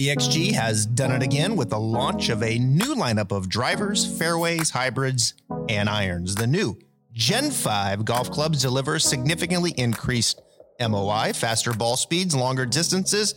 PXG has done it again with the launch of a new lineup of drivers, fairways, hybrids, and irons. The new Gen 5 golf clubs deliver significantly increased MOI, faster ball speeds, longer distances,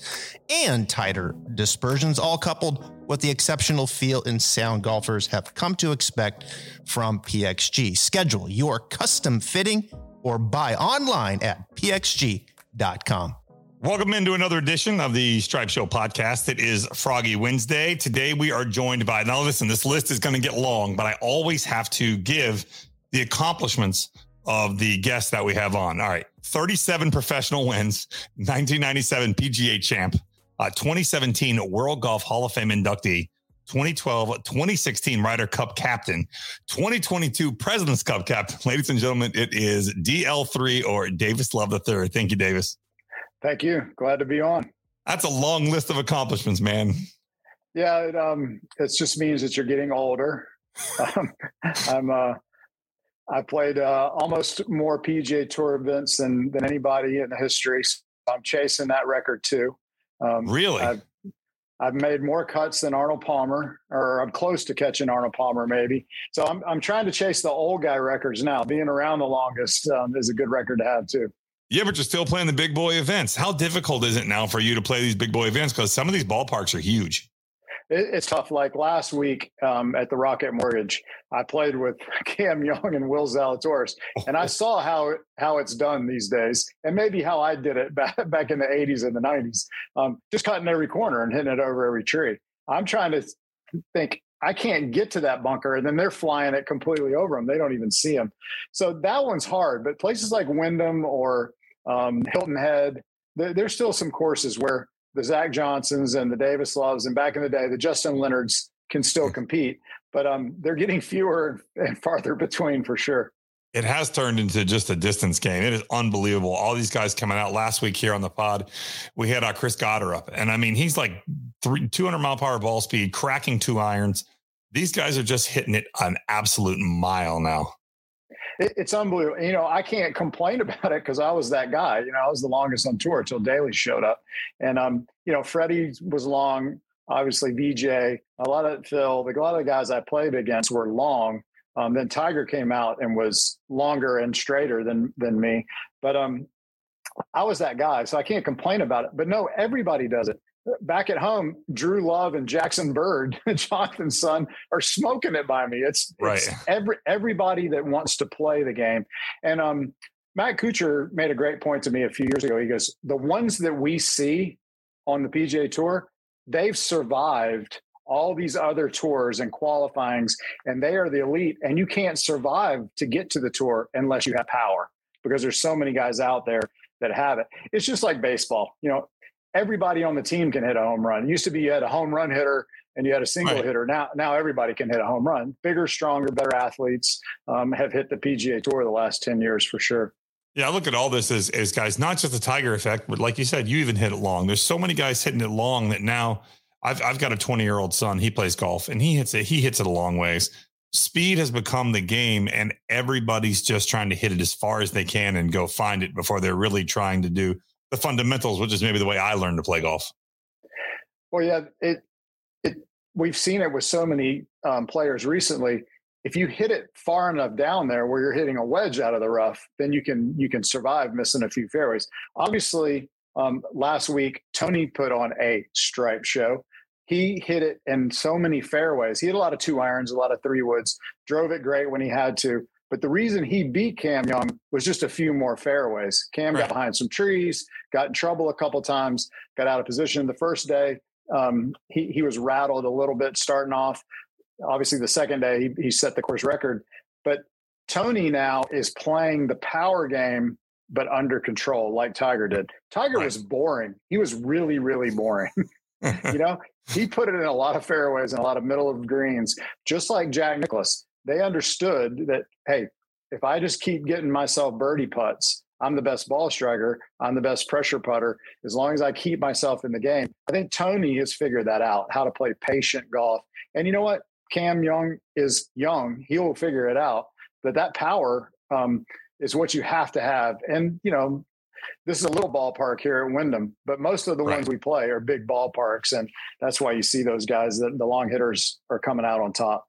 and tighter dispersions, all coupled with the exceptional feel and sound golfers have come to expect from PXG. Schedule your custom fitting or buy online at pxg.com. Welcome into another edition of the Stripe Show podcast. It is Froggy Wednesday. Today we are joined by, now listen, this list is going to get long, but I always have to give the accomplishments of the guests that we have on. All right. 37 professional wins, 1997 PGA champ, uh, 2017 World Golf Hall of Fame inductee, 2012, 2016 Ryder Cup captain, 2022 President's Cup captain. Ladies and gentlemen, it is DL3 or Davis Love III. Thank you, Davis. Thank you. Glad to be on. That's a long list of accomplishments, man. Yeah, it, um, it just means that you're getting older. Um, I'm, uh, I played uh, almost more PGA Tour events than than anybody in the history. So I'm chasing that record too. Um, really? I've, I've made more cuts than Arnold Palmer, or I'm close to catching Arnold Palmer, maybe. So I'm I'm trying to chase the old guy records now. Being around the longest um, is a good record to have too. Yeah, but you're still playing the big boy events. How difficult is it now for you to play these big boy events? Because some of these ballparks are huge. It's tough. Like last week um, at the Rocket Mortgage, I played with Cam Young and Will Zalatoris, and I saw how how it's done these days, and maybe how I did it back back in the '80s and the '90s, um, just cutting every corner and hitting it over every tree. I'm trying to think I can't get to that bunker, and then they're flying it completely over them. They don't even see them. So that one's hard. But places like Wyndham or um, Hilton Head. There, there's still some courses where the Zach Johnsons and the Davis Loves, and back in the day, the Justin Leonards can still compete, but um, they're getting fewer and farther between for sure. It has turned into just a distance game. It is unbelievable. All these guys coming out last week here on the pod. We had uh, Chris Goddard up, and I mean, he's like three, 200 mile per hour ball speed, cracking two irons. These guys are just hitting it an absolute mile now it, it's unbelievable. You know, I can't complain about it because I was that guy. You know, I was the longest on tour until Daly showed up, and um, you know, Freddie was long. Obviously, VJ, a lot of Phil, a lot of the guys I played against were long. Um, then Tiger came out and was longer and straighter than than me, but um, I was that guy, so I can't complain about it. But no, everybody does it back at home, Dru Love and Jackson Byrd, Jonathan's son, are smoking it by me. It's, right. It's every everybody that wants to play the game. And um, Matt Kuchar made a great point to me a few years ago. He goes, "The ones that we see on the PGA Tour, they've survived." all these other tours and qualifyings and they are the elite and you can't survive to get to the tour unless you have power because there's so many guys out there that have it. It's just like baseball. You know, everybody on the team can hit a home run. It used to be you had a home run hitter and you had a single right. hitter. Now, now everybody can hit a home run. Bigger, stronger, better athletes um, have hit the PGA Tour the last ten years for sure. Yeah, I look at all this as, as guys, not just the Tiger effect, but like you said, you even hit it long. There's so many guys hitting it long that now I've I've got a 20 year old son. He plays golf and he hits it. He hits it a long ways. Speed has become the game, and everybody's just trying to hit it as far as they can and go find it before they're really trying to do the fundamentals, which is maybe the way I learned to play golf. Well, yeah, it it we've seen it with so many um, players recently. If you hit it far enough down there where you're hitting a wedge out of the rough, then you can you can survive missing a few fairways. Obviously, um, last week Tony put on a stripe show. He hit it in so many fairways. He had a lot of two irons, a lot of three woods. Drove it great when he had to. But the reason he beat Cam Young was just a few more fairways. Cam right. got behind some trees, got in trouble a couple times, got out of position the first day. Um, he he was rattled a little bit starting off. Obviously, the second day he, he set the course record. But Tony now is playing the power game, but under control, like Tiger did. Tiger right. was boring. He was really, really boring. you know, he put it in a lot of fairways and a lot of middle of greens, just like Jack Nicklaus they understood that, hey, if I just keep getting myself birdie putts, I'm the best ball striker. I'm the best pressure putter. As long as I keep myself in the game, I think Tony has figured that out how to play patient golf. And you know what? Cam Young is young. He will figure it out. But that power um, is what you have to have. And, you know, this is a little ballpark here at Wyndham, but most of the Right. ones we play are big ballparks, and that's why you see those guys that the long hitters are coming out on top.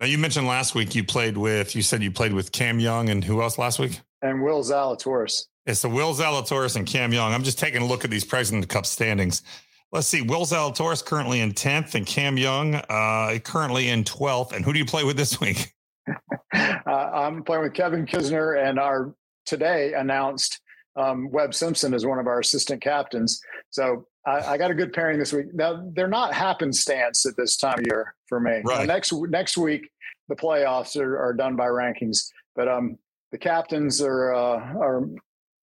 Now you mentioned last week you played with. You said you played with Cam Young and who else last week? And Will Zalatoris. It's the Will Zalatoris and Cam Young. I'm just taking a look at these President Cup standings. Let's see. Will Zalatoris currently in 10th and Cam Young uh, currently in 12th. And who do you play with this week? uh, I'm playing with Kevin Kisner, and our today announced um, Webb Simpson as one of our assistant captains. So I, I got a good pairing this week. Now they're not happenstance at this time of year for me. Now, next next week the playoffs are, are done by rankings, but um, the captains are uh, are.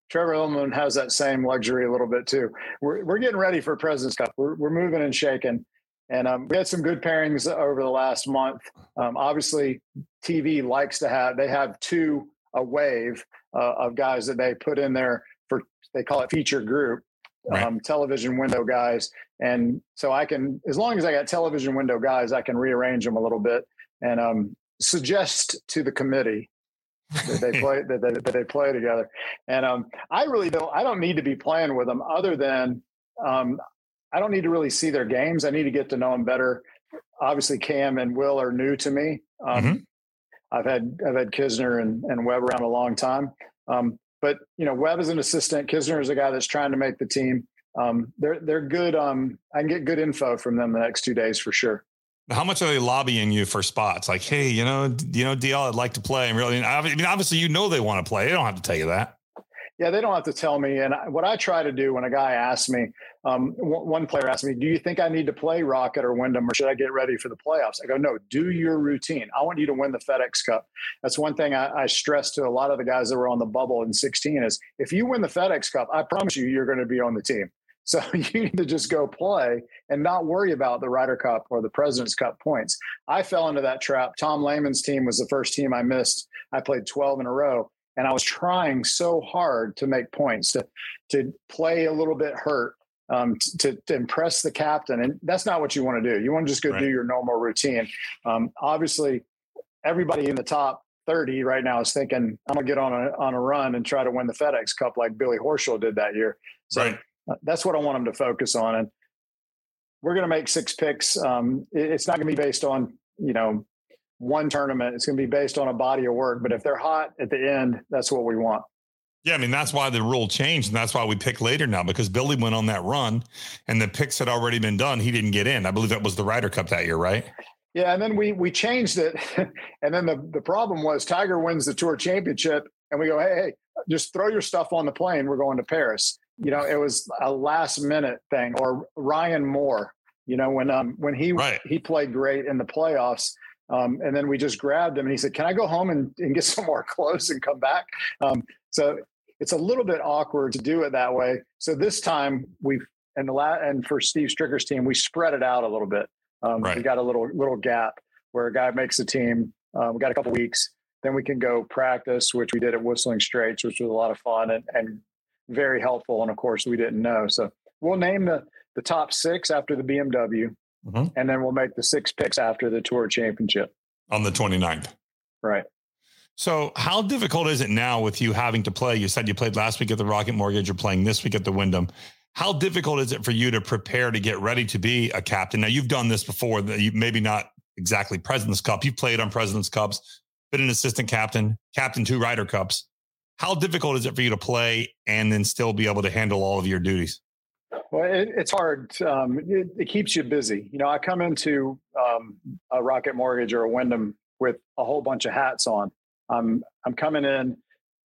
Trevor Immelman has that same luxury a little bit too. We're we're getting ready for President's Cup. We're we're moving and shaking, and um, we had some good pairings over the last month. Um, obviously, TV likes to have they have two a wave uh, of guys that they put in there for they call it feature group Right. um, television window guys and so i can as long as i got television window guys i can rearrange them a little bit and um, suggest to the committee that they play that, they, that they play together and um, i really don't i don't need to be playing with them other than um, i don't need to really see their games i need to get to know them better obviously cam and will are new to me um, Mhm. I've had I've had Kisner and, and Webb around a long time. Um, but you know, Webb is an assistant. Kisner is a guy that's trying to make the team. Um, they're they're good. Um, I can get good info from them the next two days for sure. How much are they lobbying you for spots? Like, hey, you know, you know, DL, I'd like to play. And really, I mean, obviously, you know, they want to play. They don't have to tell you that. Yeah, they don't have to tell me. And what I try to do when a guy asks me, um, one player asked me, "Do you think I need to play Rocket or Wyndham, or should I get ready for the playoffs?" I go, "No, do your routine. I want you to win the FedEx Cup." That's one thing I, I stress to a lot of the guys that were on the bubble in 16 is if you win the FedEx Cup, I promise you, you're going to be on the team. So you need to just go play and not worry about the Ryder Cup or the President's Cup points. I fell into that trap. Tom Lehman's team was the first team I missed. I played 12 in a row and I was trying so hard to make points to to play a little bit hurt um, to, to impress the captain, and that's not what you want to do. You want to just go Right. do your normal routine. Um, obviously, everybody in the top thirty right now is thinking, "I'm gonna get on a on a run and try to win the FedEx Cup like Billy Horschel did that year." So Right. uh, that's what I want them to focus on, and we're going to make six picks. Um, it- it's not going to be based on you know one tournament. It's going to be based on a body of work. But if they're hot at the end, that's what we want. Yeah, I mean that's why the rule changed, and that's why we pick later now because Billy went on that run, and the picks had already been done. He didn't get in. I believe that was the Ryder Cup that year, right? Yeah, and then we we changed it, and then the the problem was Tiger wins the Tour Championship, and we go, hey, hey, just throw your stuff on the plane. We're going to Paris. You know, it was a last minute thing. Or Ryan Moore, you know, when um when he Right. he played great in the playoffs. Um, and then we just grabbed him and he said, Can I go home and, and get some more clothes and come back? Um, so it's a little bit awkward to do it that way. So this time we've and the la- and for Steve Stricker's team, we spread it out a little bit. Um, Right. We got a little little gap where a guy makes a team. Uh, we got a couple weeks, then we can go practice, which we did at Whistling Straits, which was a lot of fun and, and very helpful. And of course, we didn't know, so we'll name the the top six after the BMW, Mhm. and then we'll make the six picks after the Tour Championship. On the 29th. Right. So, how difficult is it now with you having to play? You said you played last week at the Rocket Mortgage. You're playing this week at the Wyndham. How difficult is it for you to prepare to get ready to be a captain? Now, you've done this before. maybe not exactly President's Cup. You've played on President's Cups, been an assistant captain, captain two Ryder Cups. How difficult is it for you to play and then still be able to handle all of your duties? Well, it, it's hard. Um, it, it keeps you busy. You know, I come into um, a Rocket Mortgage or a Wyndham with a whole bunch of hats on. I'm I'm coming in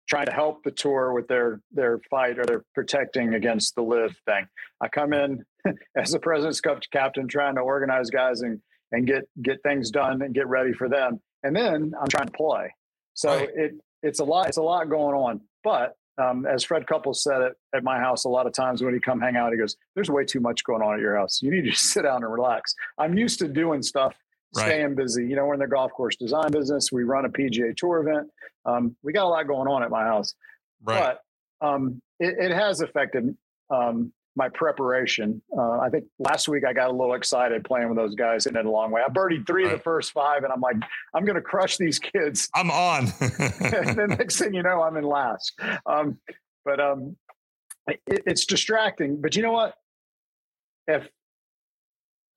trying to help the tour with their their fight or their protecting against the LIV thing. I come in as the President's Cup captain, trying to organize guys and and get get things done and get ready for them. And then I'm trying to play. So Right. it it's a lot. It's a lot going on. But um, as Fred Couples said it at my house a lot of times when he come hang out, he goes, "There's way too much going on at your house. You need to just sit down and relax." I'm used to doing stuff, Right. staying busy. You know, we're in the golf course design business. We run a PGA Tour event. Um, we got a lot going on at my house, Right. but um, it, it has affected um, my preparation. Uh, I think last week I got a little excited playing with those guys hitting it a long way. I birdied three of the first five, and I'm like, I'm going to crush these kids I'm on. and then next thing you know, I'm in last. Um, but um, it, it's distracting. But you know what? If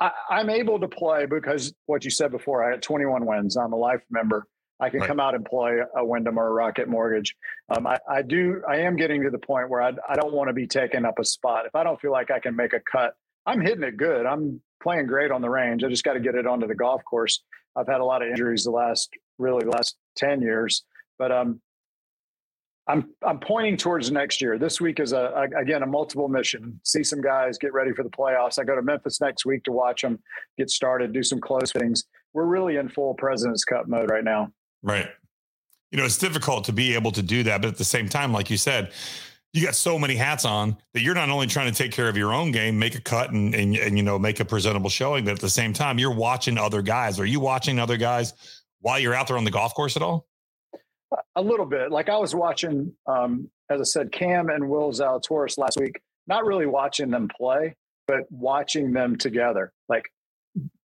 I, am able to play because what you said before, I had 21 wins. I'm a life member. I can right. come out and play a Wyndham or a Rocket Mortgage. Um, I, I, do. I am getting to the point where I, I don't want to be taking up a spot. If I don't feel like I can make a cut, I'm hitting it good. I'm playing great on the range. I just got to get it onto the golf course. I've had a lot of injuries the last really the last 10 years, but um, I'm I'm pointing towards next year. This week is a, a, again a multiple mission. See some guys get ready for the playoffs. I go to Memphis next week to watch them get started, do some close fittings. We're really in full Presidents Cup mode right now. Right. You know, it's difficult to be able to do that, but at the same time, like you said, you got so many hats on that you're not only trying to take care of your own game, make a cut and, and, and you know, make a presentable showing, but at the same time, you're watching other guys. Are you watching other guys while you're out there on the golf course at all? A little bit. Like I was watching, um, as I said, Cam and Will Zalatoris last week, not really watching them play, but watching them together. Like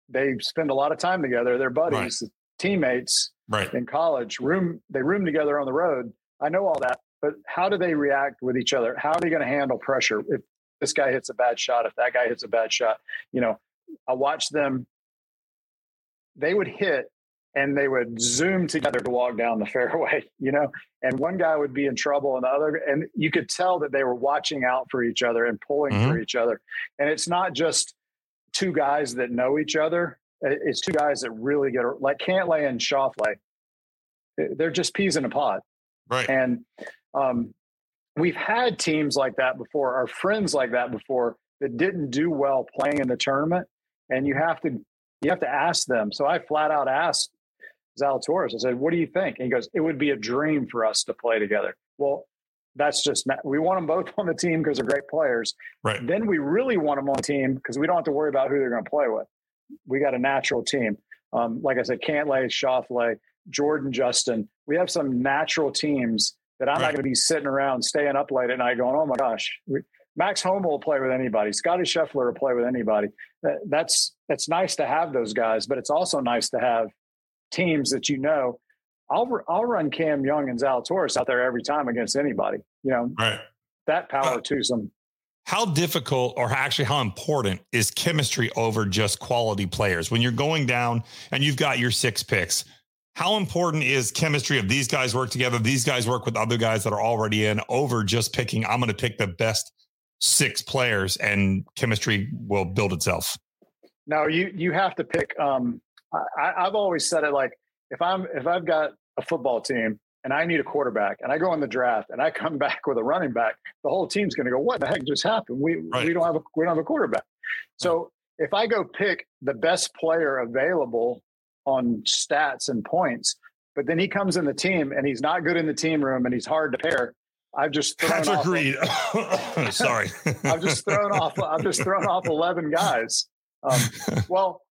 they spend a lot of time together. They're buddies, right. teammates right. in college, room, they room together on the road. I know all that, but how do they react with each other? How are they going to handle pressure? If this guy hits a bad shot, if that guy hits a bad shot, you know, I watch them, they would hit and they would zoom together to walk down the fairway, you know, and one guy would be in trouble and the other, and you could tell that they were watching out for each other and pulling mm-hmm. for each other. And it's not just two guys that know each other. It's two guys that really get like Cantlay and Schauffele. They're just peas in a pod. Right. And um, we've had teams like that before, our friends like that before that didn't do well playing in the tournament. And you have to you have to ask them. So I flat out asked Zalatoris. I said, "What do you think?" And he goes, "It would be a dream for us to play together." Well, that's just not, we want them both on the team because they're great players. Right. Then we really want them on the team because we don't have to worry about who they're going to play with. We got a natural team. Um, like I said, Cantlay, Schauffele, Jordan, Justin. We have some natural teams that I'm right. not going to be sitting around staying up late at night going, "Oh my gosh." We, Max Homa will play with anybody. Scotty Scheffler will play with anybody. That's it's nice to have those guys, but it's also nice to have teams that you know. I'll I'll run Cam Young and Zal Zalatoris out there every time against anybody. You know, right? That power uh, to some. How difficult, or actually how important, is chemistry over just quality players when you're going down and you've got your six picks? How important is chemistry of these guys work together? These guys work with other guys that are already in over just picking. I'm going to pick the best six players, and chemistry will build itself. No, you you have to pick. Um, I, I've always said it like if I'm if I've got a football team and I need a quarterback and I go in the draft and I come back with a running back, the whole team's going to go, "What the heck just happened? We right. we don't have a we don't have a quarterback." So if I go pick the best player available on stats and points, but then he comes in the team and he's not good in the team room and he's hard to pair. I've just thrown Patrick off. Reed. Sorry, I've just thrown off. I've just thrown off eleven guys. Um, well,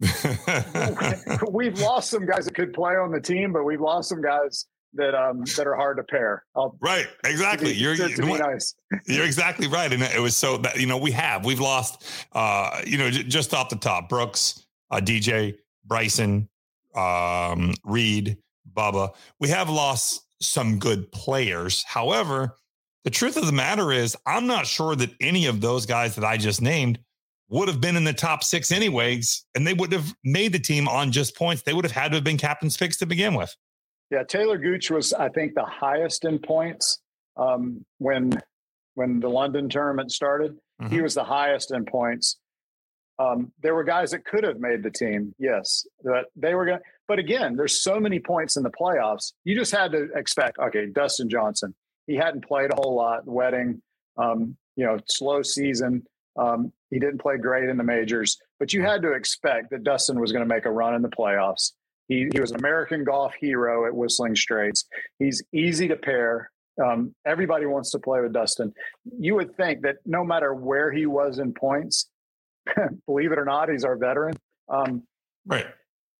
we've lost some guys that could play on the team, but we've lost some guys that um that are hard to pair. I'll, right, exactly. Be, you're be nice. You're exactly right, and it was so that you know we have we've lost uh you know j- just off the top Brooks, uh, DJ, Bryson, um, Reed, Bubba. We have lost some good players. However, the truth of the matter is, I'm not sure that any of those guys that I just named would have been in the top six anyways, and they would have made the team on just points. They would have had to have been captain's picks to begin with. Yeah, Taylor Gooch was, I think, the highest in points um, when when the London tournament started. Mm-hmm. He was the highest in points. Um, there were guys that could have made the team, yes, but they were going. But again, there's so many points in the playoffs. You just had to expect. Okay, Dustin Johnson. He hadn't played a whole lot. Wedding, um, you know, slow season. Um, he didn't play great in the majors, but you had to expect that Dustin was going to make a run in the playoffs. He, he was an American golf hero at Whistling Straits. He's easy to pair. Um, everybody wants to play with Dustin. You would think that no matter where he was in points, believe it or not, he's our veteran. Um, right.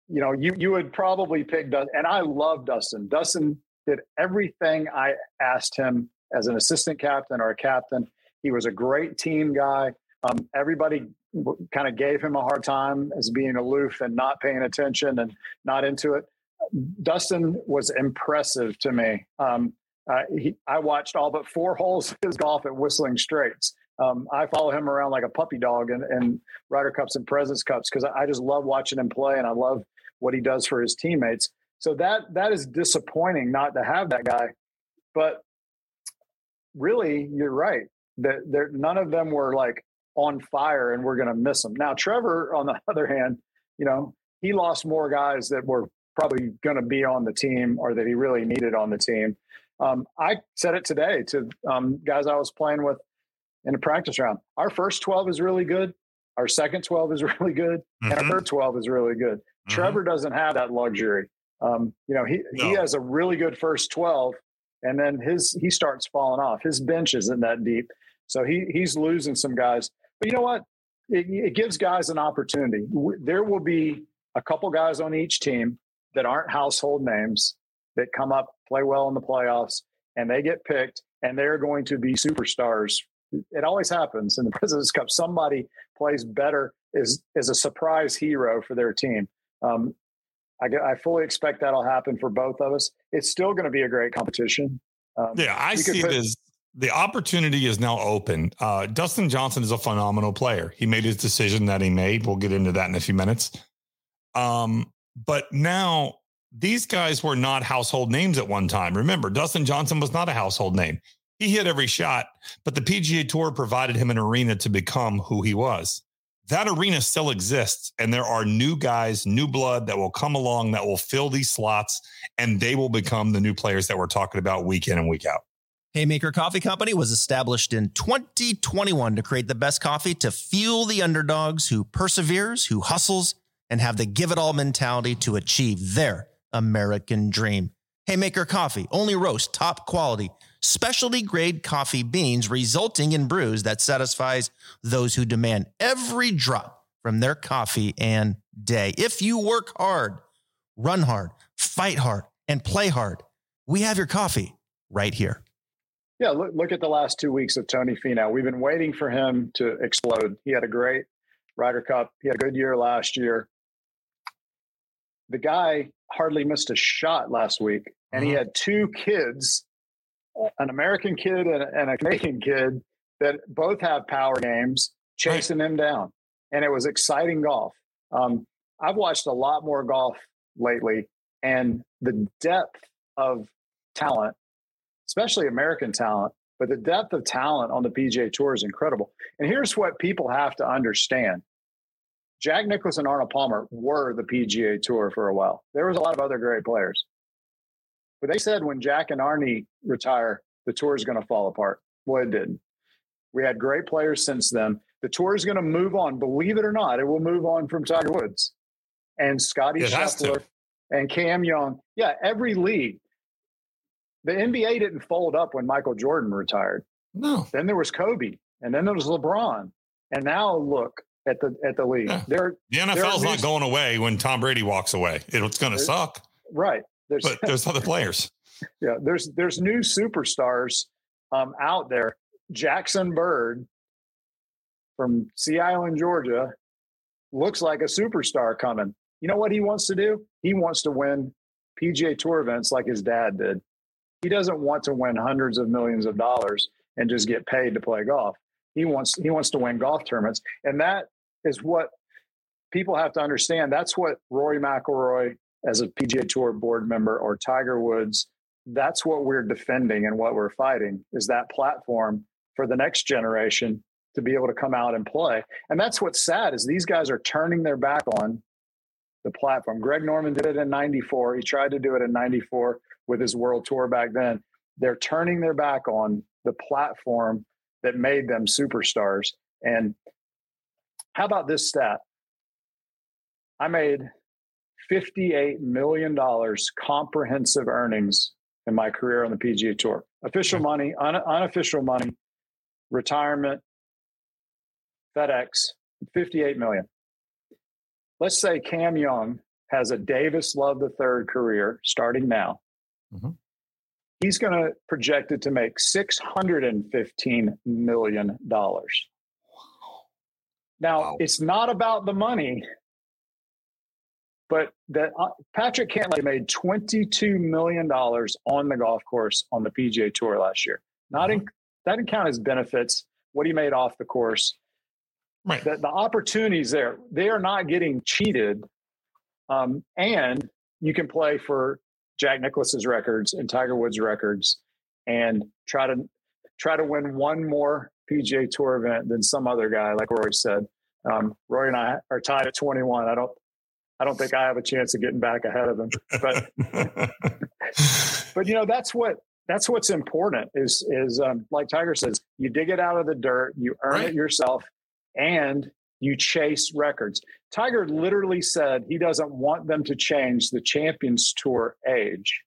You know, you you would probably pick Dustin, and I love Dustin. Dustin did everything I asked him as an assistant captain or a captain. He was a great team guy. Um, everybody kind of gave him a hard time as being aloof and not paying attention and not into it. Dustin was impressive to me. Um, Uh, he, I watched all but four holes of his golf at Whistling Straits. Um, I follow him around like a puppy dog and, and Ryder Cups and Presidents Cups because I just love watching him play and I love what he does for his teammates. So that that is disappointing not to have that guy. But really, you're right. That none of them were like on fire and we're going to miss them. Now, Trevor, on the other hand, you know, he lost more guys that were probably going to be on the team or that he really needed on the team. Um, I said it today to um, guys I was playing with in a practice round. Our first 12 is really good. Our second 12 is really good. Mm-hmm. And our mm-hmm. third 12 is really good. Mm-hmm. Trevor doesn't have that luxury. Um, you know, he, no. he has a really good first 12 and then his, he starts falling off. His bench isn't that deep. So he, he's losing some guys. But you know what? It, it gives guys an opportunity. There will be a couple guys on each team that aren't household names that come up, play well in the playoffs, and they get picked, and they're going to be superstars. It always happens in the Presidents Cup. Somebody plays better is is a surprise hero for their team. Um, I, I, fully expect that'll happen for both of us. It's still going to be a great competition. Um, yeah, I see put, it as the opportunity is now open. Uh, Dustin Johnson is a phenomenal player. He made his decision that he made. We'll get into that in a few minutes. Um, but now these guys were not household names at one time. Remember, Dustin Johnson was not a household name. He hit every shot, but the PGA Tour provided him an arena to become who he was. That arena still exists, and there are new guys, new blood that will come along that will fill these slots, and they will become the new players that we're talking about week in and week out. Haymaker Coffee Company was established in 2021 to create the best coffee to fuel the underdogs who perseveres, who hustles, and have the give it all mentality to achieve their American dream. Haymaker Coffee only roast top quality, specialty grade coffee beans, resulting in brews that satisfies those who demand every drop from their coffee and day. If you work hard, run hard, fight hard, and play hard, we have your coffee right here. Yeah, look, look at the last two weeks of Tony Finau. We've been waiting for him to explode. He had a great Ryder Cup. He had a good year last year. The guy hardly missed a shot last week, and he uh-huh. had two kids, an American kid and, and, a Canadian kid, that both have power games chasing right. him down, and it was exciting golf. Um, I've watched a lot more golf lately, and the depth of talent, especially American talent, but the depth of talent on the PGA Tour is incredible. And here's what people have to understand Jack Nicklaus and Arnold Palmer were the PGA Tour for a while. There was a lot of other great players. But they said when Jack and Arnie retire, the tour is going to fall apart. Well, it didn't. We had great players since then. The tour is going to move on. Believe it or not, it will move on from Tiger Woods and Scotty Scheffler and Cam Young. Yeah, every league. The NBA didn't fold up when Michael Jordan retired. No. Then there was Kobe, and then there was LeBron. And now look, at the at the league. Yeah. There, the NFL's not going away when Tom Brady walks away. It's going to suck. Right. There's, but there's other players. Yeah, there's there's new superstars um, out there. Jackson Byrd from Sea Island, Georgia, looks like a superstar coming. You know what he wants to do? He wants to win PGA Tour events like his dad did. He doesn't want to win hundreds of millions of dollars and just get paid to play golf. He wants he wants to win golf tournaments, and that is what people have to understand. That's what Rory McIlroy, as a PGA Tour board member, or Tiger Woods, that's what we're defending and what we're fighting is that platform for the next generation to be able to come out and play. And that's what's sad is these guys are turning their back on the platform. Greg Norman did it in 94. He tried to do it in 94 with his world tour back then. They're turning their back on the platform that made them superstars. And how about this stat? I made $58 million comprehensive earnings in my career on the PGA Tour. Official money, un- unofficial money, retirement, FedEx, 58 million. Let's say Cam Young has a Davis Love III career starting now. Mm-hmm he's going to project it to make $615 million. Now, wow. it's not about the money. but that uh, Patrick Cantlay made $22 million on the golf course on the PGA Tour last year. Not in, that didn't count as benefits, what he made off the course. Right. The, the opportunities there, they are not getting cheated. Um, and you can play for Jack Nicklaus's records and Tiger Woods records and try to try to win one more PGA Tour event than some other guy, like Roy said. Um, Roy and I are tied at 21. I don't I don't think I have a chance of getting back ahead of him. But but you know that's what that's what's important is is um, like Tiger says, you dig it out of the dirt, you earn right. it yourself, and you chase records. Tiger literally said he doesn't want them to change the Champions Tour age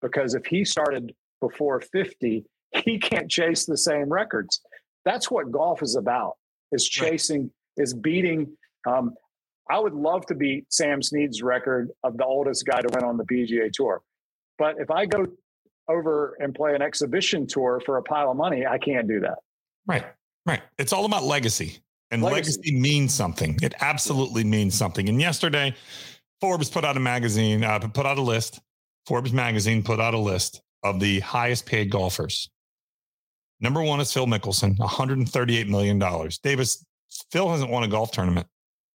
because if he started before 50, he can't chase the same records. That's what golf is about. Is chasing, right. is beating. Um, I would love to beat Sam Snead's record of the oldest guy to win on the PGA Tour. But if I go over and play an exhibition tour for a pile of money, I can't do that. Right. Right. It's all about legacy. And legacy. legacy means something. It absolutely means something. And yesterday, Forbes put out a magazine, uh, put out a list. Forbes magazine put out a list of the highest paid golfers. Number one is Phil Mickelson, $138 million. Davis, Phil hasn't won a golf tournament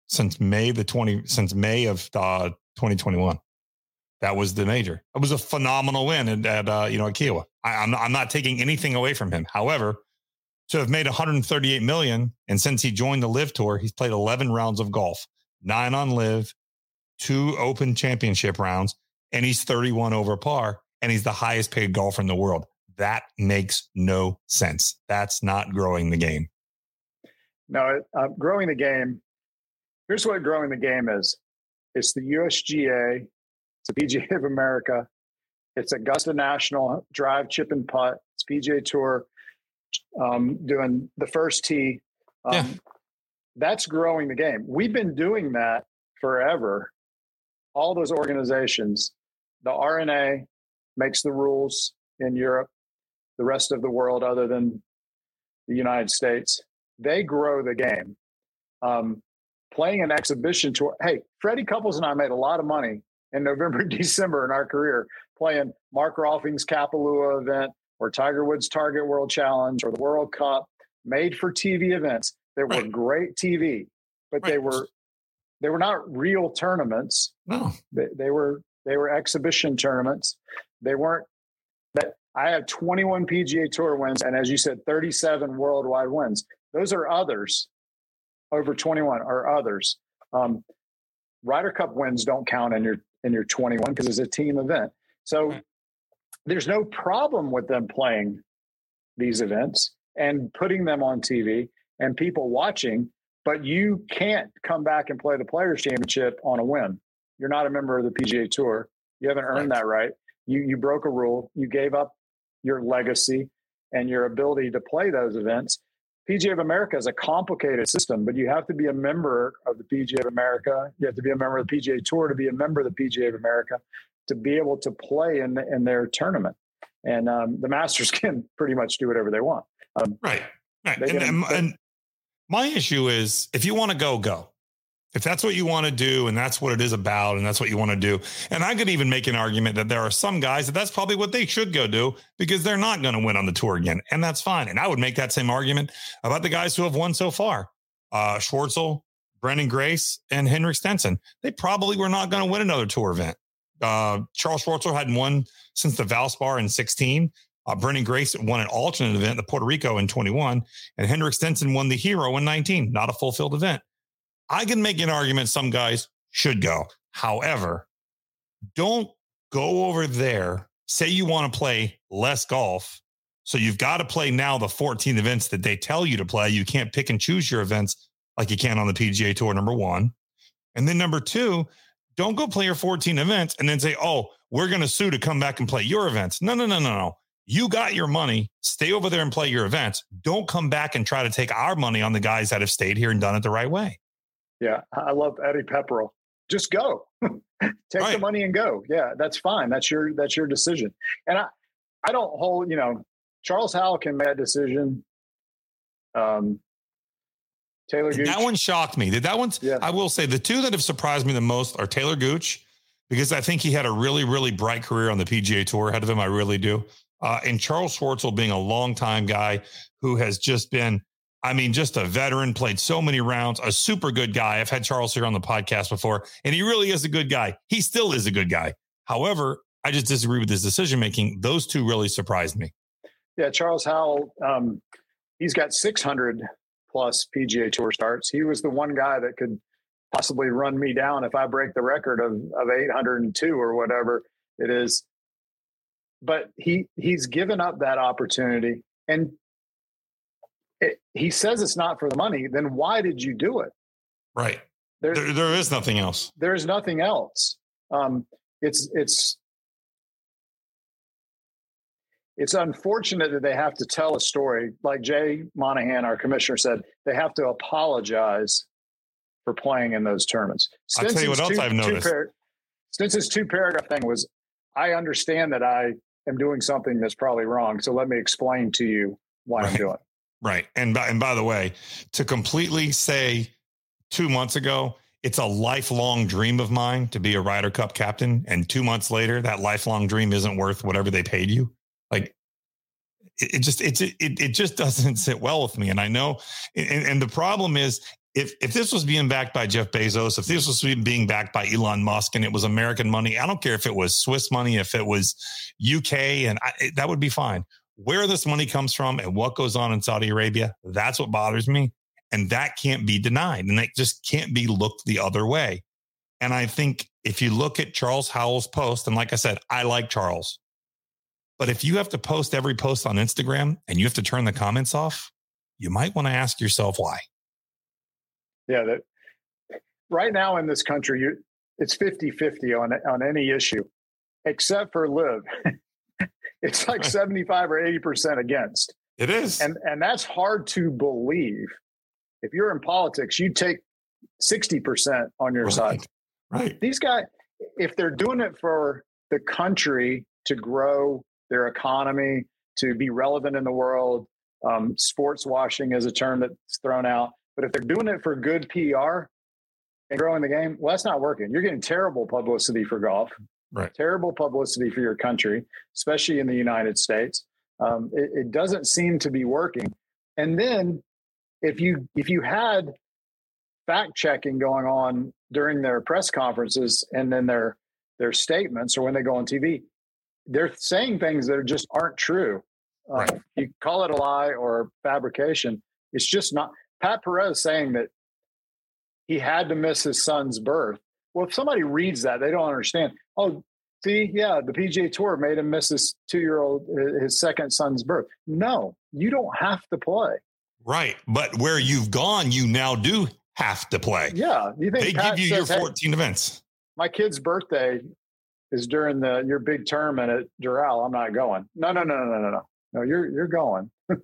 since May the 20, since May of uh, 2021. That was the major. It was a phenomenal win at, at uh, you know, at Kiawah. I, I'm, I'm not taking anything away from him. However, to have made 138 million, and since he joined the LIV Tour, he's played 11 rounds of golf, nine on LIV, two Open Championship rounds, and he's 31 over par, and he's the highest paid golfer in the world. That makes no sense. That's not growing the game. No, uh, growing the game. Here's what growing the game is: it's the USGA, it's the PGA of America, it's Augusta National Drive, Chip and Putt, it's PGA Tour, um, doing the first tee. Um, yeah. That's growing the game. We've been doing that forever. All those organizations, the R&A makes the rules in Europe, the rest of the world, other than the United States, they grow the game. Um, playing an exhibition tour. Hey, Freddie Couples and I made a lot of money in November, December in our career playing Mark Rolfing's Kapalua event, or Tiger Woods Target World Challenge or the World Cup, made for TV events that right. were great TV, but right. they were they were not real tournaments. No, they, they were they were exhibition tournaments. They weren't that. I have 21 PGA Tour wins, and as you said, 37 worldwide wins. Those are others. Over 21 are others. Um, Ryder Cup wins don't count in your in your 21 because it's a team event. So right there's no problem with them playing these events and putting them on TV and people watching, but you can't come back and play the Players Championship on a whim. You're not a member of the PGA Tour. You haven't earned right. that right. You you broke a rule. You gave up your legacy and your ability to play those events. PGA of America is a complicated system, but you have to be a member of the PGA of America. You have to be a member of the PGA Tour to be a member of the PGA of America to be able to play in in their tournament. And um, the Masters can pretty much do whatever they want. Um, right, right. And, and, and my issue is, if you want to go, go. If that's what you want to do, and that's what it is about, and that's what you want to do, and I could even make an argument that there are some guys that that's probably what they should go do because they're not going to win on the tour again, and that's fine. And I would make that same argument about the guys who have won so far: uh, Schwartzel, Branden Grace, and Henrik Stenson. They probably were not going to win another tour event. Uh, Charles Schwartzel hadn't won since the Valspar in 16. Uh, Branden Grace won an alternate event, the Puerto Rico in 21, and Henrik Stenson won the Hero in 19, not a full-field event. I can make an argument some guys should go. However, don't go over there. Say you want to play less golf. So you've got to play now the 14 events that they tell you to play. You can't pick and choose your events like you can on the PGA Tour, number one. And then number two, don't go play your 14 events and then say, oh, we're going to sue to come back and play your events. No, no, no, no, no. You got your money. Stay over there and play your events. Don't come back and try to take our money on the guys that have stayed here and done it the right way. Yeah, I love Eddie Pepperell. Just go. take right. the money and go. Yeah, that's fine. That's your that's your decision. And I I don't hold, you know, Charles Howell can make that decision. Um Taylor Gooch. That one shocked me. Did that one? Yeah. I will say the two that have surprised me the most are Taylor Gooch, because I think he had a really, really bright career on the PGA Tour ahead of him. I really do. Uh, and Charles Schwartzel being a longtime guy who has just been, I mean, just a veteran, played so many rounds, a super good guy. I've had Charles here on the podcast before, and he really is a good guy. He still is a good guy. However, I just disagree with his decision making. Those two really surprised me. Yeah, Charles Howell, um, he's got 600 plus PGA Tour starts. He was the one guy that could possibly run me down if I break the record of, of 802 or whatever it is. But he he's given up that opportunity, and it, he says it's not for the money. Then why did you do it? Right. There, There, there is nothing else. there's nothing else. Um, it's it's it's unfortunate that they have to tell a story like Jay Monahan, our commissioner, said. They have to apologize for playing in those tournaments. I'll tell you what else I've noticed. Par- Stenson's two paragraph thing was, I understand that I am doing something that's probably wrong, so let me explain to you why I'm doing. it. Right. And by, and by the way, to completely say two months ago, it's a lifelong dream of mine to be a Ryder Cup captain. And two months later, that lifelong dream isn't worth whatever they paid you. Like it, it just, it's, it, it just doesn't sit well with me. And I know, and, and the problem is if, if this was being backed by Jeff Bezos, if this was being backed by Elon Musk and it was American money, I don't care if it was Swiss money, if it was UK and I, it- that would be fine where this money comes from and what goes on in Saudi Arabia, that's what bothers me. And that can't be denied. And that just can't be looked the other way. And I think if you look at Charles Howell's post, and like I said, I like Charles, but if you have to post every post on Instagram and you have to turn the comments off, you might want to ask yourself why. Yeah, that right now in this country, you it's 50-50 on on any issue, except for LIV. it's like 75 or 80% against. It is. And and that's hard to believe. If you're in politics, you take 60% on your side. right. right. These guys, if they're doing it for the country to grow their economy, to be relevant in the world, um, sports washing is a term that's thrown out. But if they're doing it for good PR and growing the game, well, that's not working. You're getting terrible publicity for golf, Right. terrible publicity for your country, especially in the United States. Um, it, it doesn't seem to be working. And then if you if you had fact checking going on during their press conferences and then their their statements or when they go on TV, they're saying things that just aren't true. Uh, Right. You call it a lie or fabrication. It's just not. Pat Perez saying that he had to miss his son's birth. Well, if somebody reads that, they don't understand. Oh, see, yeah, the PGA Tour made him miss his two-year-old, his second son's birth. No, you don't have to play. Right. But where you've gone, you now do have to play. Yeah, you think They Pat give you your says, "Hey, 14 events. my kid's birthday is during the your big tournament at Doral. I'm not going. No, no, no, no, no, no, no. You're you're going.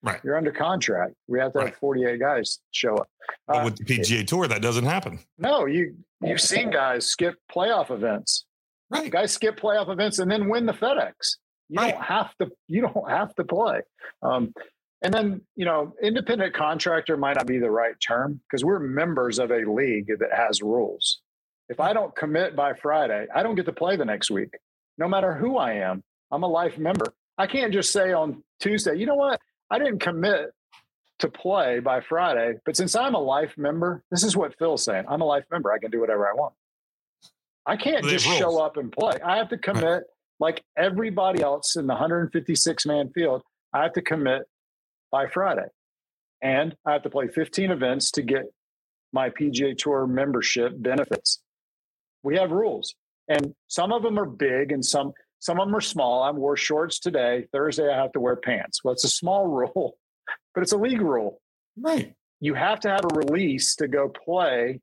Right. You're under contract. We have to have 48 guys show up. But Uh, with the PGA Tour, that doesn't happen. no, you you've seen guys skip playoff events. Right. Guys skip playoff events and then win the FedEx. You Right. don't have to. You don't have to play. Um, and then you know, independent contractor might not be the right term because we're members of a league that has rules. If I don't commit by Friday, I don't get to play the next week, no matter who I am. I'm a life member. I can't just say on Tuesday, you know what? I didn't commit to play by Friday, but since I'm a life member, this is what Phil's saying. I'm a life member. I can do whatever I want. I can't just show up and play. I have to commit like everybody else in the 156 man field. I have to commit by Friday. And I have to play 15 events to get my PGA Tour membership benefits. We have rules. And some of them are big and some some of them are small. I wore shorts today. Thursday I have to wear pants. Well, it's a small rule, but it's a league rule. Right. You have to have a release to go play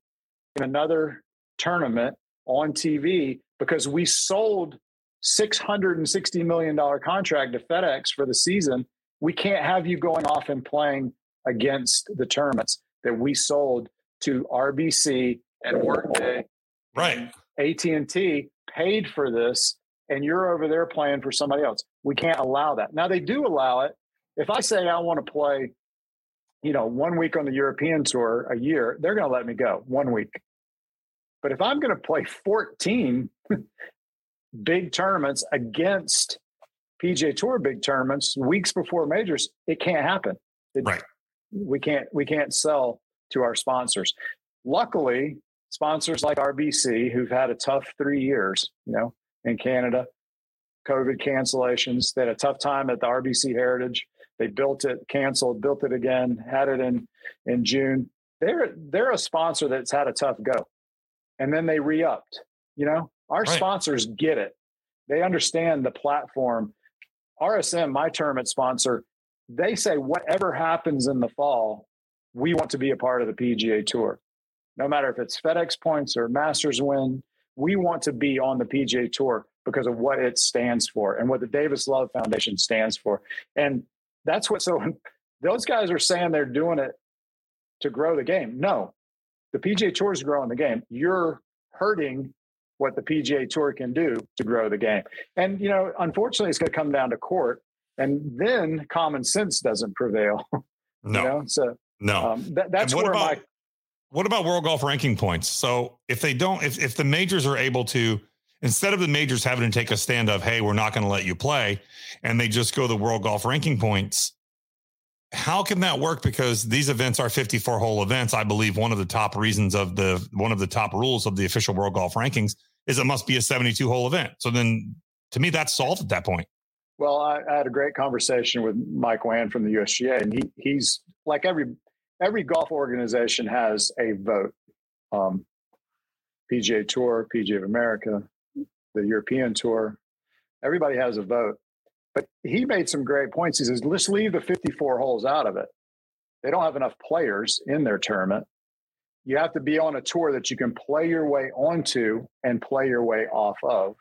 in another tournament on TV because we sold $660 million contract to FedEx for the season. We can't have you going off and playing against the tournaments that we sold to RBC and Workday Right. AT&T paid for this and you're over there playing for somebody else. We can't allow that. Now they do allow it. If I say I want to play you know, one week on the European tour a year, they're going to let me go one week. But if I'm going to play 14 big tournaments against PGA Tour big tournaments weeks before majors, it can't happen. It, right. We can't we can't sell to our sponsors. Luckily, sponsors like RBC, who've had a tough three years, you know, in Canada, COVID cancellations, they had a tough time at the RBC Heritage. They built it, canceled, built it again, had it in in June. They're they're a sponsor that's had a tough go, and then they re-upped. You know, our right. sponsors get it. They understand the platform. RSM, my tournament sponsor, they say whatever happens in the fall, we want to be a part of the PGA Tour. No matter if it's FedEx points or Masters win, we want to be on the PGA Tour because of what it stands for and what the Davis Love Foundation stands for. And that's what so those guys are saying they're doing it to grow the game. No, the PGA Tour is growing the game. You're hurting what the PGA Tour can do to grow the game. And you know, unfortunately, it's going to come down to court, and then common sense doesn't prevail. No, you know? so no, um, that, that's where about, my. What about world golf ranking points? So if they don't, if if the majors are able to instead of the majors having to take a stand of, hey, we're not going to let you play, and they just go the world golf ranking points. How can that work? Because these events are 54 hole events. I believe one of the top reasons of the one of the top rules of the official world golf rankings is it must be a 72 hole event. So then to me, that's solved at that point. Well, I, I had a great conversation with Mike Whan from the USGA, and he he's like every every golf organization has a vote. Um, PGA Tour, PGA of America, the European tour. Everybody has a vote. But he made some great points. He says, let's leave the 54 holes out of it. They don't have enough players in their tournament. You have to be on a tour that you can play your way onto and play your way off of.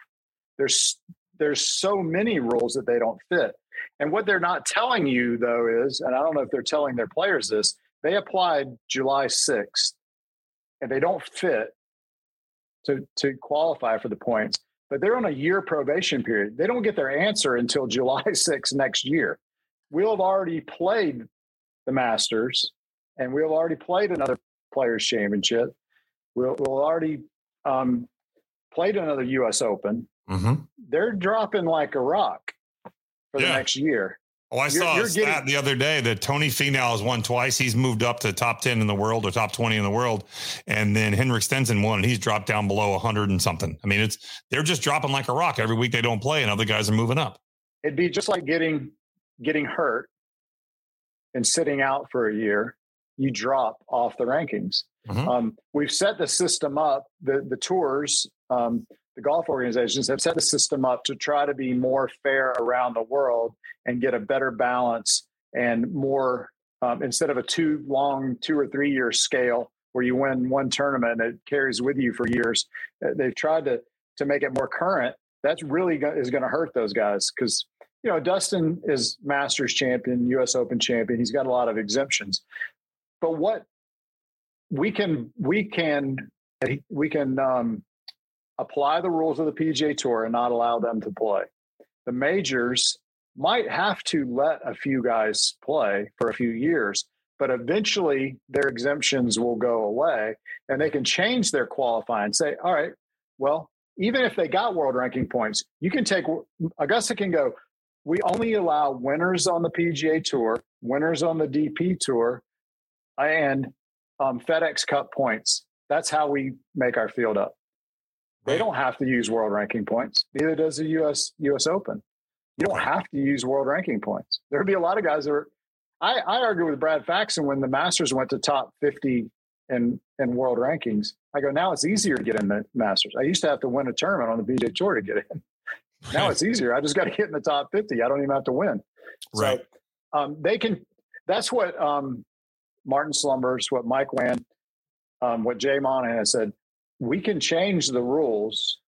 There's there's so many rules that they don't fit. And what they're not telling you though is, and I don't know if they're telling their players this, they applied July 6th and they don't fit to to qualify for the points but they're on a year probation period. They don't get their answer until July 6th next year. We'll have already played the Masters and we'll have already played another Players Championship. We'll, we'll already um, played another U.S. Open. Mm-hmm. They're dropping like a rock for yeah. the next year. Oh, I you're, saw you're a stat getting, the other day that Tony Finau has won twice. He's moved up to top 10 in the world or top 20 in the world. And then Henrik Stenson won and he's dropped down below 100 and something. I mean, it's they're just dropping like a rock every week they don't play and other guys are moving up. It'd be just like getting getting hurt and sitting out for a year. You drop off the rankings. Mm-hmm. Um, we've set the system up, the the tours, um, the golf organizations have set the system up to try to be more fair around the world and get a better balance and more um, instead of a two long two or three year scale where you win one tournament and it carries with you for years. Uh, they've tried to to make it more current. That's really go- is going to hurt those guys because you know Dustin is Masters champion, U.S. Open champion. He's got a lot of exemptions, but what we can we can we can um, apply the rules of the PGA Tour and not allow them to play. The majors might have to let a few guys play for a few years, but eventually their exemptions will go away and they can change their qualifying and say, all right, well, even if they got world ranking points, you can take Augusta can go, we only allow winners on the PGA Tour, winners on the DP Tour, and um, FedEx Cup points. That's how we make our field up. They don't have to use world ranking points. Neither does the US US Open. You don't have to use world ranking points. There'd be a lot of guys that are. I, I argue with Brad Faxon when the Masters went to top fifty in in world rankings. I go now it's easier to get in the Masters. I used to have to win a tournament on the PGA Tour to get in. Now it's easier. I just got to get in the top fifty. I don't even have to win. Right. So um, they can. That's what um, Martin Slumbers, what Mike Whan, um, what Jay Monahan said we can change the rules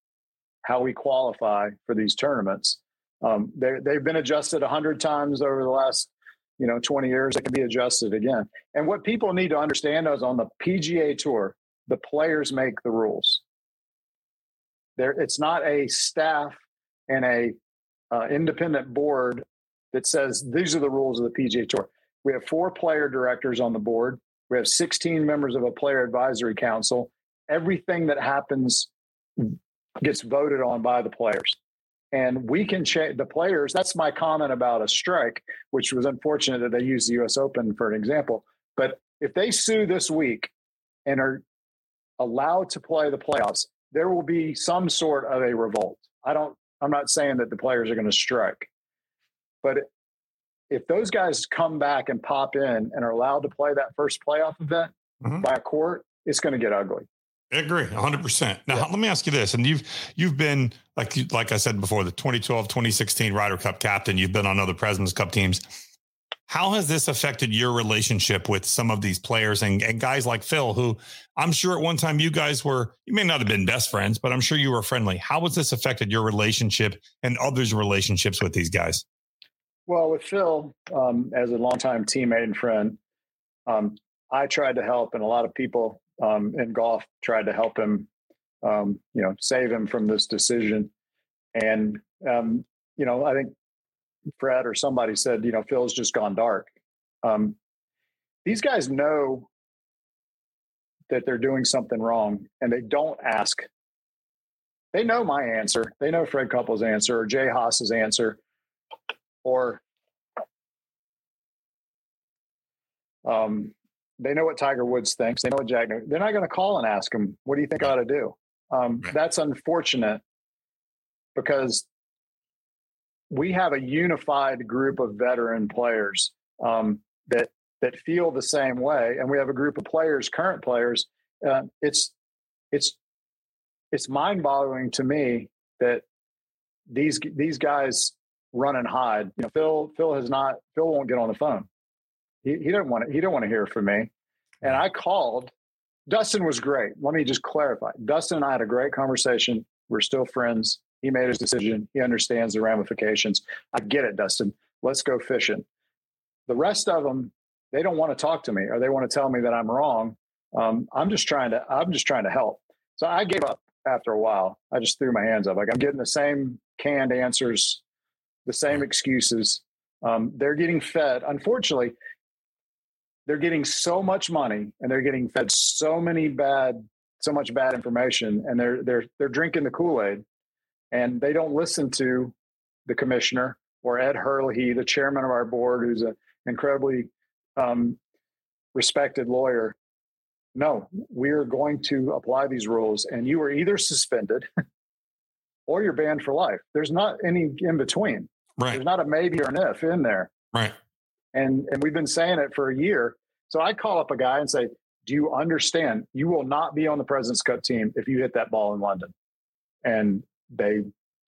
how we qualify for these tournaments. Um, they've been adjusted a hundred times over the last, you know, 20 years. They can be adjusted again. And what people need to understand is on the PGA Tour, the players make the rules. There, it's not a staff and a uh, independent board that says these are the rules of the PGA Tour. We have four player directors on the board. We have 16 members of a player advisory council. Everything that happens gets voted on by the players. And we can change the players. That's my comment about a strike, which was unfortunate that they used the US Open for an example. But if they sue this week and are allowed to play the playoffs, there will be some sort of a revolt. I don't, I'm not saying that the players are going to strike, but if those guys come back and pop in and are allowed to play that first playoff event mm-hmm. by a court, it's going to get ugly. I agree 100%. Now, yeah. let me ask you this. And you've you've been like like I said before, the 2012, 2016 Ryder Cup captain, you've been on other Presidents Cup teams. How has this affected your relationship with some of these players and, and guys like Phil, who I'm sure at one time you guys were, you may not have been best friends, but I'm sure you were friendly. How has this affected your relationship and others' relationships with these guys? Well, with Phil, um, as a longtime teammate and friend, um, I tried to help, and a lot of people um, in golf tried to help him, um, you know, save him from this decision. And um, you know, I think Fred or somebody said, you know, Phil's just gone dark. Um, these guys know that they're doing something wrong, and they don't ask. They know my answer. They know Fred Couples' answer or Jay Haas's answer, or um, they know what Tiger Woods thinks. They know what Jack. They're not going to call and ask him, "What do you think I ought to do?" Um, right. That's unfortunate because we have a unified group of veteran players um, that that feel the same way, and we have a group of players, current players. Uh, it's it's it's mind-boggling to me that these these guys run and hide. You know, Phil Phil has not Phil won't get on the phone. He, he didn't want to, he didn't want to hear from me. And I called. Dustin was great. Let me just clarify. Dustin and I had a great conversation. We're still friends. He made his decision. He understands the ramifications. I get it, Dustin. Let's go fishing. The rest of them, they don't want to talk to me or they want to tell me that I'm wrong. Um, I'm just trying to. I'm just trying to help. So I gave up after a while. I just threw my hands up. Like I'm getting the same canned answers, the same excuses. Um, they're getting fed. Unfortunately, they're getting so much money and they're getting fed so many bad so much bad information and they're they're they're drinking the kool-aid and they don't listen to the commissioner or Ed Herlihy the chairman of our board who's an incredibly um, respected lawyer. No we're going to apply these rules and you are either suspended or you're banned for life. There's not any in between. Right. There's not a maybe or an if in there. Right and and we've been saying it for a year. So I call up a guy and say, "Do you understand? You will not be on the President's Cup team if you hit that ball in London." And they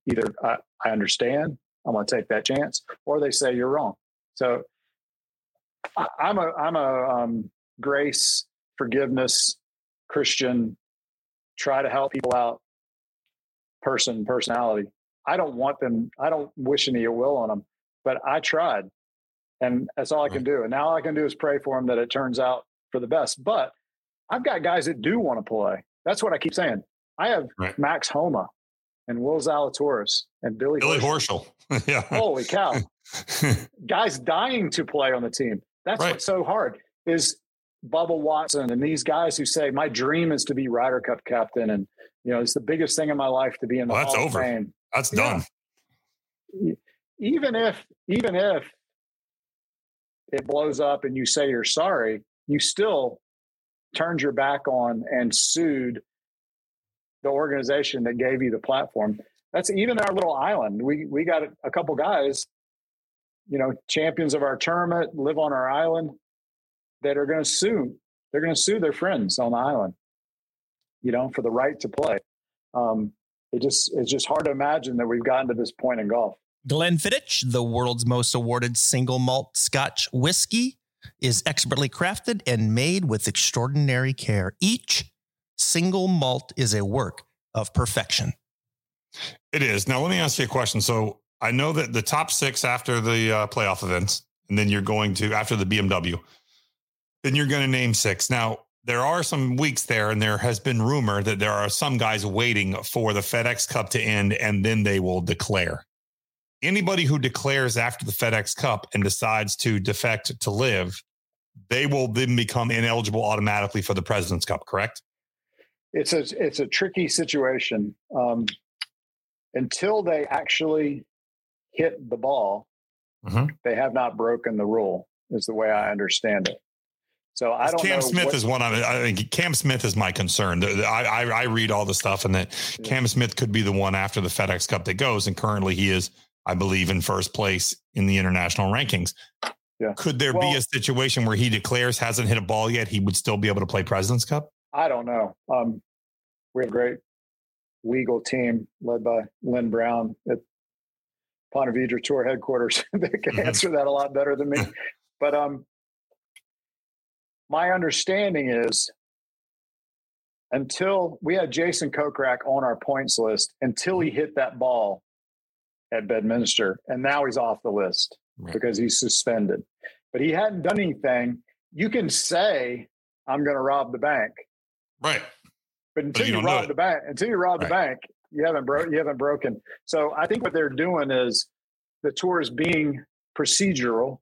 either I, I understand, I'm going to take that chance, or they say you're wrong. So I, am a I'm a um, grace, forgiveness, Christian, try to help people out, person, personality. I don't want them. I don't wish any ill will on them, but I tried and that's all I can do. And now all I can do is pray for him that it turns out for the best. But I've got guys that do want to play. That's what I keep saying. I have right. Max Homa and Will Zalatoris and Billy Billy Horschel. yeah. Holy cow. guys dying to play on the team. That's right. what's so hard is Bubba Watson and these guys who say my dream is to be Ryder Cup captain and you know it's the biggest thing in my life to be in the well, that's Hall over. Of Fame. That's done. Even if even if it blows up and you say you're sorry, you still turned your back on and sued the organization that gave you the platform. That's even our little island. We we got a couple guys, you know, champions of our tournament, live on our island, that are going to sue. They're going to sue their friends on the island, you know, for the right to play. Um, it just it's just hard to imagine that we've gotten to this point in golf. Glenfiddich, the world's most awarded single malt Scotch whiskey, is expertly crafted and made with extraordinary care. Each single malt is a work of perfection. It is. Now, let me ask you a question. So, I know that the top six after the uh, playoff events, and then you're going to after the BMW, then you're going to name six. Now, there are some weeks there, and there has been rumor that there are some guys waiting for the FedEx Cup to end, and then they will declare. Anybody who declares after the FedEx Cup and decides to defect to LIV, they will then become ineligible automatically for the President's Cup, correct? It's a it's a tricky situation. Um, until they actually hit the ball, mm-hmm. they have not broken the rule. Is the way I understand it. So I don't. Cam Smith what, is one. I, I think Cam Smith is my concern. I, I, I read all the stuff, and that yeah. Cam Smith could be the one after the FedEx Cup that goes. And currently, he is, I believe, in first place in the international rankings. Yeah. Could there well, be a situation where he declares hasn't hit a ball yet? He would still be able to play President's Cup. I don't know. Um, we have a great legal team led by Lynn Brown at Ponte Vedra Tour headquarters that can mm-hmm. answer that a lot better than me. but um, my understanding is until we had Jason Kokrak on our points list until he hit that ball at Bedminster, and now he's off the list right. because he's suspended. But he hadn't done anything. You can say, "I'm going to rob the bank," right? But until but you, you rob the bank, until you rob right. the bank, you haven't broke. You haven't broken. So I think what they're doing is the tour is being procedural.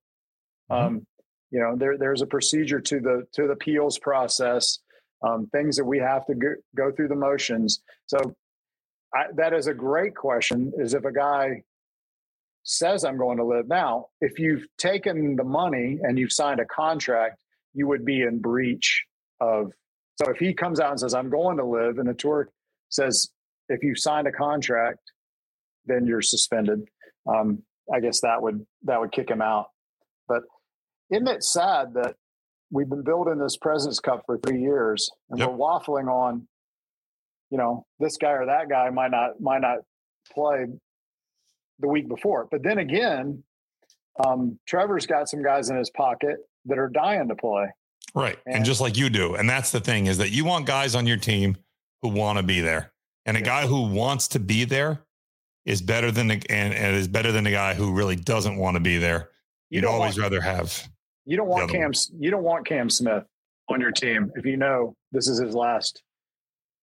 Mm-hmm. Um, you know there there's a procedure to the to the appeals process um, things that we have to go, go through the motions so I, that is a great question is if a guy says i'm going to LIV now if you've taken the money and you've signed a contract you would be in breach of so if he comes out and says i'm going to LIV, and the tour says if you signed a contract then you're suspended um, i guess that would that would kick him out but isn't it sad that we've been building this President's Cup for three years and yep. we're waffling on, you know, this guy or that guy might not might not play the week before. But then again, um, Trevor's got some guys in his pocket that are dying to play. Right. And, and just like you do. And that's the thing is that you want guys on your team who want to be there. And a yeah. guy who wants to be there is better than the, and, and is better than a guy who really doesn't want to be there. You'd always want, rather have you don't want Cam. You don't want Cam Smith on your team if you know this is his last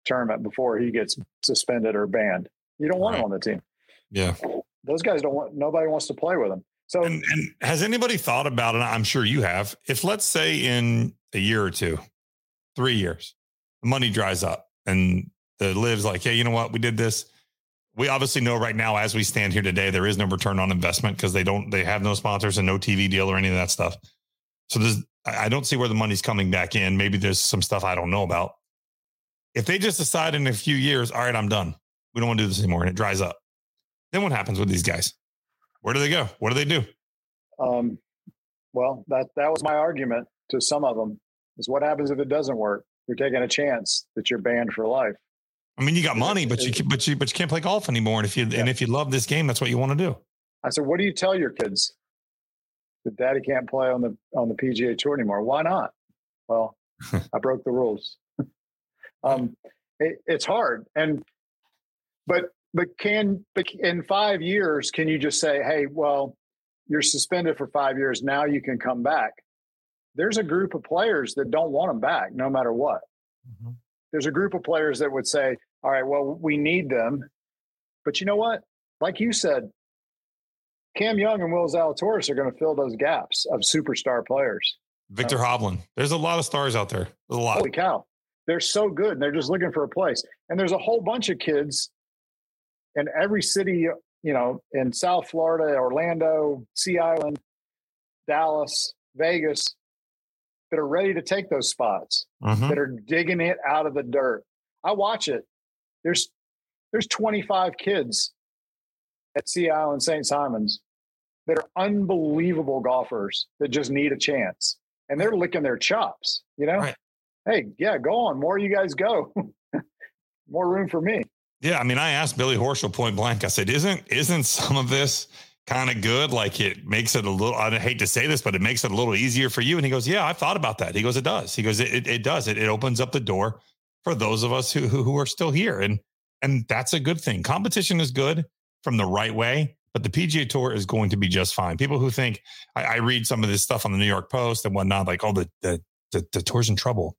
tournament before he gets suspended or banned. You don't want right. him on the team. Yeah, those guys don't want. Nobody wants to play with him. So, and, and has anybody thought about it? I'm sure you have. If let's say in a year or two, three years, money dries up and the LIV's like, hey, you know what? We did this. We obviously know right now, as we stand here today, there is no return on investment because they don't, they have no sponsors and no TV deal or any of that stuff. So there's, I don't see where the money's coming back in. Maybe there's some stuff I don't know about. If they just decide in a few years, all right, I'm done. We don't want to do this anymore, and it dries up. Then what happens with these guys? Where do they go? What do they do? Um, well, that that was my argument to some of them. Is what happens if it doesn't work? You're taking a chance that you're banned for life. I mean, you got money, but you but you but you can't play golf anymore. And if you yeah. and if you love this game, that's what you want to do. I said, what do you tell your kids? that daddy can't play on the on the PGA Tour anymore. Why not? Well, I broke the rules. Um, it, it's hard, and but but can but in five years can you just say, hey, well, you're suspended for five years. Now you can come back. There's a group of players that don't want them back, no matter what. Mm-hmm. There's a group of players that would say, all right, well, we need them, but you know what? Like you said, Cam Young and Will Zalatoris are going to fill those gaps of superstar players. Viktor Hovland. There's a lot of stars out there. There's a lot. Holy cow. They're so good. And they're just looking for a place. And there's a whole bunch of kids in every city, you know, in South Florida, Orlando, Sea Island, Dallas, Vegas, that are ready to take those spots, mm-hmm. that are digging it out of the dirt. I watch it. There's there's 25 kids at Sea Island St. Simons that are unbelievable golfers that just need a chance. And they're licking their chops, you know? Right. Hey, yeah, go on. More you guys go. More room for me. Yeah. I mean, I asked Billy Horschel point blank, I said, isn't isn't some of this kind of good? Like it makes it a little, I hate to say this, but it makes it a little easier for you. And he goes, Yeah, I've thought about that. He goes, It does. He goes, It, it, it does. It, it opens up the door for those of us who, who, who are still here. And and that's a good thing. Competition is good from the right way, but the PGA Tour is going to be just fine. People who think I, I read some of this stuff on the New York Post and whatnot, like, oh, the, the the the tour's in trouble.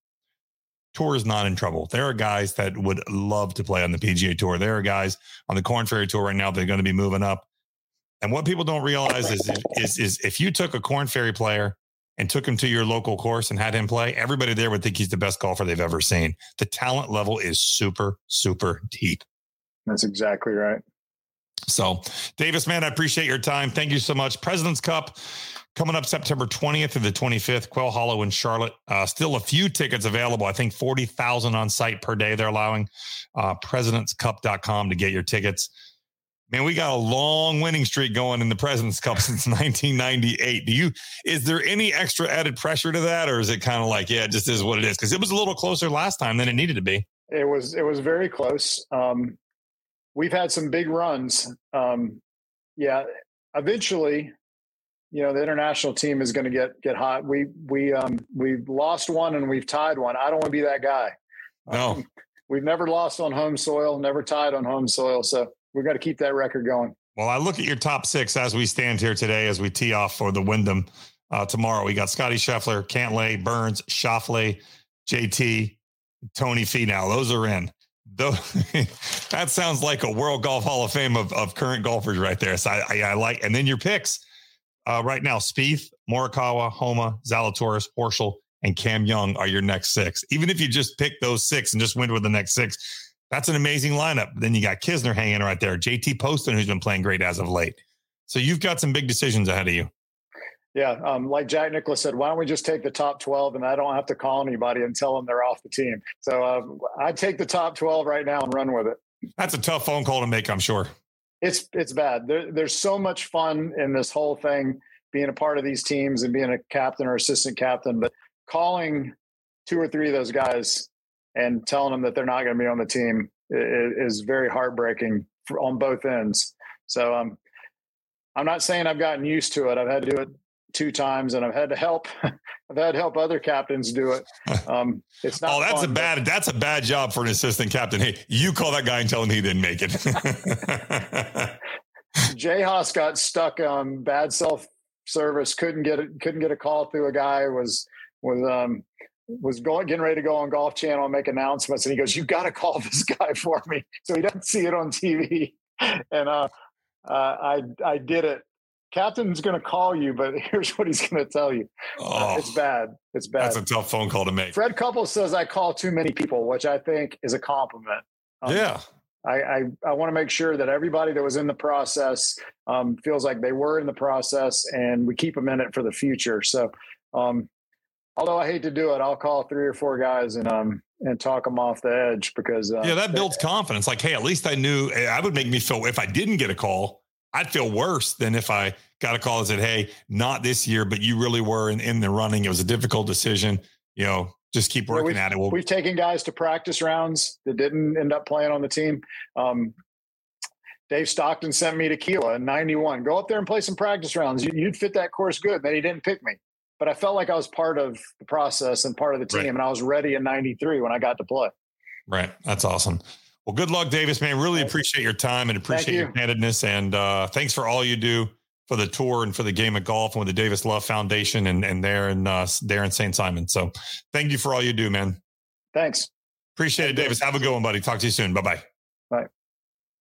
Tour is not in trouble. There are guys that would love to play on the PGA Tour. There are guys on the Corn Ferry Tour right now they are going to be moving up. And what people don't realize is, is, is if you took a Corn Ferry player and took him to your local course and had him play, everybody there would think he's the best golfer they've ever seen. The talent level is super, super deep. That's exactly right. So, Davis, man, I appreciate your time. Thank you so much. President's Cup coming up September 20th to the 25th, Quail Hollow in Charlotte. Uh, still a few tickets available. I think 40,000 on site per day they're allowing. Uh, presidentscup.com to get your tickets. Man, we got a long winning streak going in the President's Cup since 1998. Do you, is there any extra added pressure to that? Or is it kind of like, yeah, it just is what it is? Because it was a little closer last time than it needed to be. It was, it was very close. Um, we've had some big runs. Um, yeah, eventually, you know, the international team is going to get get hot. We we um, we've lost one and we've tied one. I don't want to be that guy. No, um, we've never lost on home soil, never tied on home soil. So we've got to keep that record going. Well, I look at your top six as we stand here today, as we tee off for the Wyndham uh, tomorrow. We got Scotty Scheffler, Cantlay, Burns, Schauffele, JT, Tony Finau. Those are in. Though that sounds like a World Golf Hall of Fame of, of current golfers right there. So I, I, I like, and then your picks uh, right now: Spieth, Morikawa, Homa, Zalatoris, Horschel, and Cam Young are your next six. Even if you just pick those six and just win with the next six, that's an amazing lineup. Then you got Kisner hanging right there, JT Poston, who's been playing great as of late. So you've got some big decisions ahead of you. Yeah, um, like Jack Nicklaus said, why don't we just take the top twelve, and I don't have to call anybody and tell them they're off the team. So uh, I'd take the top twelve right now and run with it. That's a tough phone call to make, I'm sure. It's it's bad. There, there's so much fun in this whole thing, being a part of these teams and being a captain or assistant captain, but calling two or three of those guys and telling them that they're not going to be on the team is, very heartbreaking on both ends. So um, I'm not saying I've gotten used to it. I've had to do it two times, and I've had to help. I've had to help other captains do it. Um, it's not. oh, that's fun, a bad. That's a bad job for an assistant captain. Hey, you call that guy and tell him he didn't make it. Jay Haas got stuck on bad self service. Couldn't get it. Couldn't get a call through a guy. Was was um was going getting ready to go on Golf Channel and make announcements, and he goes, "You got to call this guy for me," so he doesn't see it on TV. And uh, uh, I I did it captain's going to call you, but here's what he's going to tell you. Oh, it's bad. It's bad. That's a tough phone call to make. Fred Couples says I call too many people, which I think is a compliment. Um, yeah. I, I, I want to make sure that everybody that was in the process um, feels like they were in the process and we keep them in it for the future. So, um, although I hate to do it, I'll call three or four guys and um and talk them off the edge because uh, yeah, that builds confidence. Like, hey, at least I knew. Eh, I would make me feel if I didn't get a call, I'd feel worse than if I got a call and said, Hey, not this year, but you really were in, in the running. It was a difficult decision. You know, just keep working yeah, at it. We'll, we've taken guys to practice rounds that didn't end up playing on the team. Um, Dave Stockton sent me to Kiawah in 91. Go up there and play some practice rounds. You, would fit that course good. Then he didn't pick me. But I felt like I was part of the process and part of the team. Right. And I was ready in 93 when I got to play. Right. That's awesome. Well, good luck, Davis, man. Really appreciate your time and appreciate you. your candidness. And uh, thanks for all you do for the tour and for the game of golf and with the Davis Love Foundation and, and there in uh, there in St. Simon. So thank you for all you do, man. Thanks. Appreciate it, Davis. Have a good one, buddy. Talk to you soon. Bye bye.